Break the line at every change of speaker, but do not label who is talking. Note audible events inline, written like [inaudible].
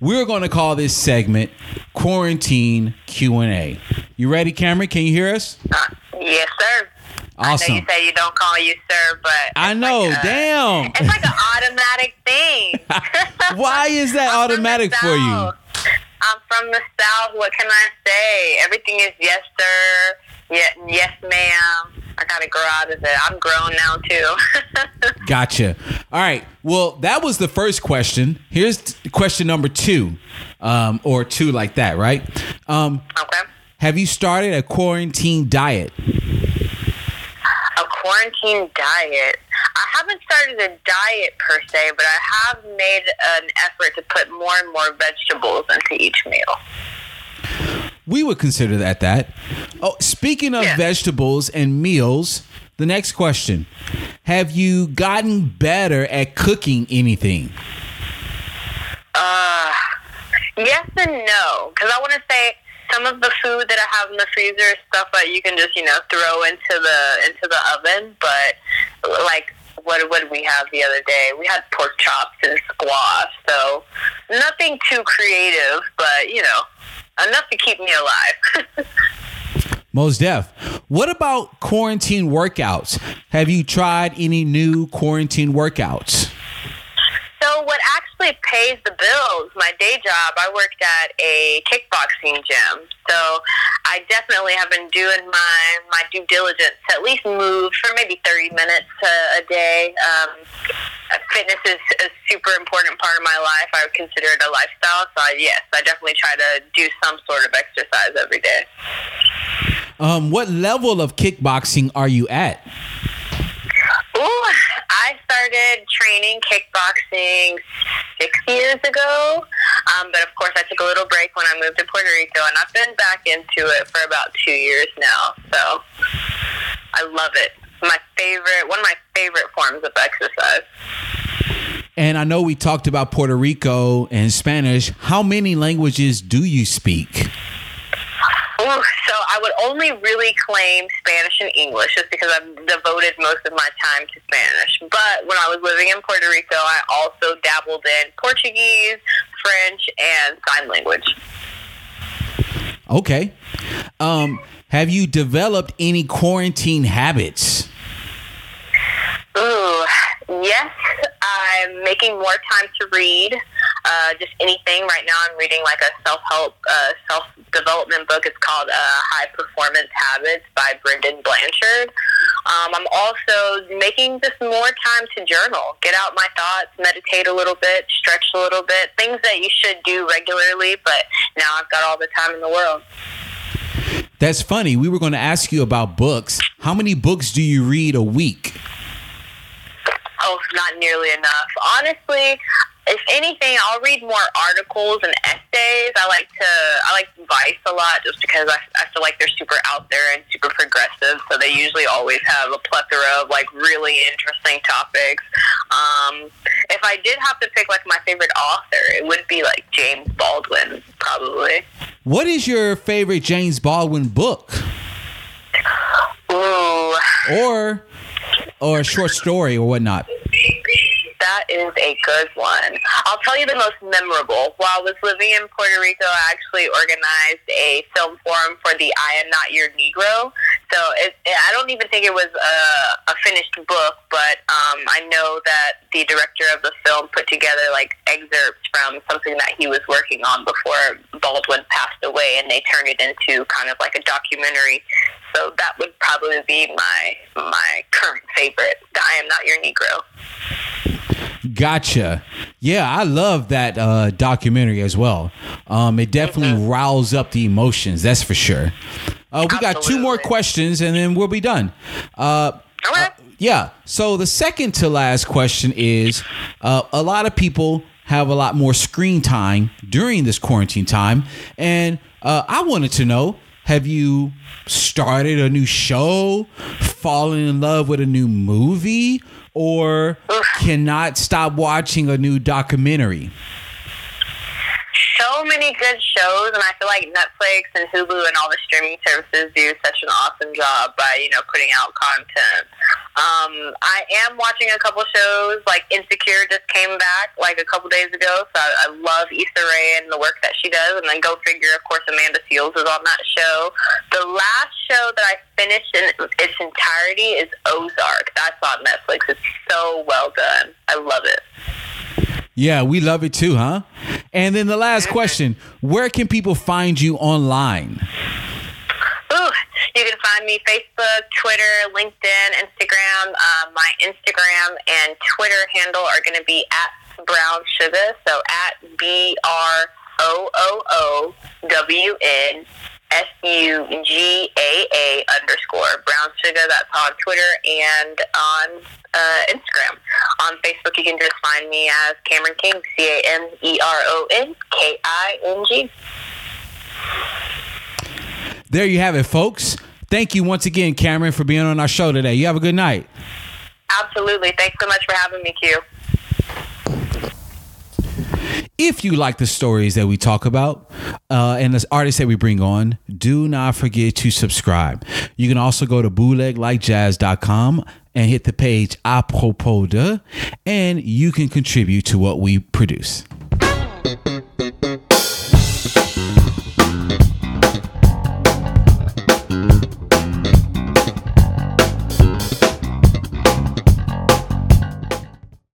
we're going to call this segment quarantine q&a you ready cameron can you hear us
Uh, yes, sir. Awesome. I know you say you don't call you sir, but
I know,
like a-
damn.
It's like an automatic thing. [laughs]
why is that [laughs]
I'm
automatic for you
I'm from the South. What can I say? Everything is yes, sir. Yeah, yes, ma'am. I gotta grow out of it. I'm grown now too. [laughs]
Gotcha. All right. Well, that was the first question. Here's t- question number two, um, or two like that, right? Um,
okay.
have you started a quarantine diet?
A quarantine diet. I haven't started a diet per se, but I have made an effort to put more and more vegetables into each meal.
We would consider that that. Oh, speaking of
Yeah.
vegetables and meals, the next question: Have you gotten better at cooking anything?
Uh, yes and no, because I want to say some of the food that I have in the freezer is stuff that you can just you know throw into the into the oven. But like, what what did we have the other day? We had pork chops and squash, so nothing too creative, but you know, enough to keep me alive. [laughs]
Most deaf. What about quarantine workouts? Have you tried any new quarantine workouts?
So what actually pays the bills, my day job, I worked at a kickboxing gym. So I definitely have been doing my, my due diligence to at least move for maybe 30 minutes a, a day. Um, fitness is a super important part of my life. I would consider it a lifestyle. So I, yes, I definitely try to do some sort of exercise every day.
Um, what level of kickboxing are you at?
Ooh, I started training kickboxing six years ago. Um, but of course, I took a little break when I moved to Puerto Rico, and I've been back into it for about two years now. So I love it. My favorite, one of my favorite forms of exercise.
And I know we talked about Puerto Rico and Spanish. How many languages do you speak?
I would only really claim Spanish and English just because I've devoted most of my time to Spanish. But when I was living in Puerto Rico, I also dabbled in Portuguese, French, and sign language.
Okay. Um, have you developed any quarantine habits?
Ooh, yes, I'm making more time to read. Uh, just anything. Right now, I'm reading like a self help, uh, self development book. It's called uh, High Performance Habits by Brendon Burchard. Um, I'm also making just more time to journal, get out my thoughts, meditate a little bit, stretch a little bit, things that you should do regularly, but now I've got all the time in the world.
That's funny. We were going to ask you about books. How many books do you read a week?
Oh, not nearly enough. Honestly, if anything, I'll read more articles and essays. I like to I like Vice a lot just because I, I feel like they're super out there and super progressive. So they usually always have a plethora of like really interesting topics. Um, if I did have to pick like my favorite author, it would be like James Baldwin, probably.
What is your favorite James Baldwin book?
Ooh,
Or or a short story or whatnot?
Is a good one. I'll tell you the most memorable. While I was living in Puerto Rico, I actually organized a film forum for the I Am Not Your Negro. So it, I don't even think it was a, a finished book, but um, I know that the director of the film put together like excerpts from something that he was working on before Baldwin passed away, and they turned it into kind of like a documentary. So that would probably be my my current favorite. I Am Not Your Negro.
Gotcha. Yeah, I love that uh, documentary as well. Um, it definitely riles up the emotions. That's for sure. Uh, we got two more questions and then we'll be done. Uh,
Okay.
yeah. So the second to last question is: uh, a lot of people have a lot more screen time during this quarantine time, and uh, I wanted to know: Have you started a new show, fallen in love with a new movie, or cannot stop watching a new documentary?
Many good shows, and I feel like Netflix and Hulu and all the streaming services do such an awesome job by you know putting out content. Um, I am watching a couple shows, like Insecure just came back like a couple days ago, so I, I love Issa Rae and the work that she does. And then go figure, of course, Amanda Seales is on that show. The last show that I finished in its entirety is Ozark. That's on Netflix. It's so well done. I love it.
Yeah, we love it too, huh? And then the last question Where can people find you online?
Ooh, you can find me Facebook, Twitter, LinkedIn, Instagram. Um, my Instagram and Twitter handle are going to be at Brown Sugar, so at B R O O O W N S U G A A underscore Brown Sugar. That's on Twitter and on uh, Instagram. On Facebook, you can just find me as Cameron King, C A M E R O N K I N G.
There you have it, folks. Thank you once again, Cameron, for being on our show today. You have a good night.
Absolutely. Thanks so much for having me, Q.
If you like the stories that we talk about uh, and the artists that we bring on, do not forget to subscribe. You can also go to bootleglikejazz.com and hit the page apropos de, and you can contribute to what we produce.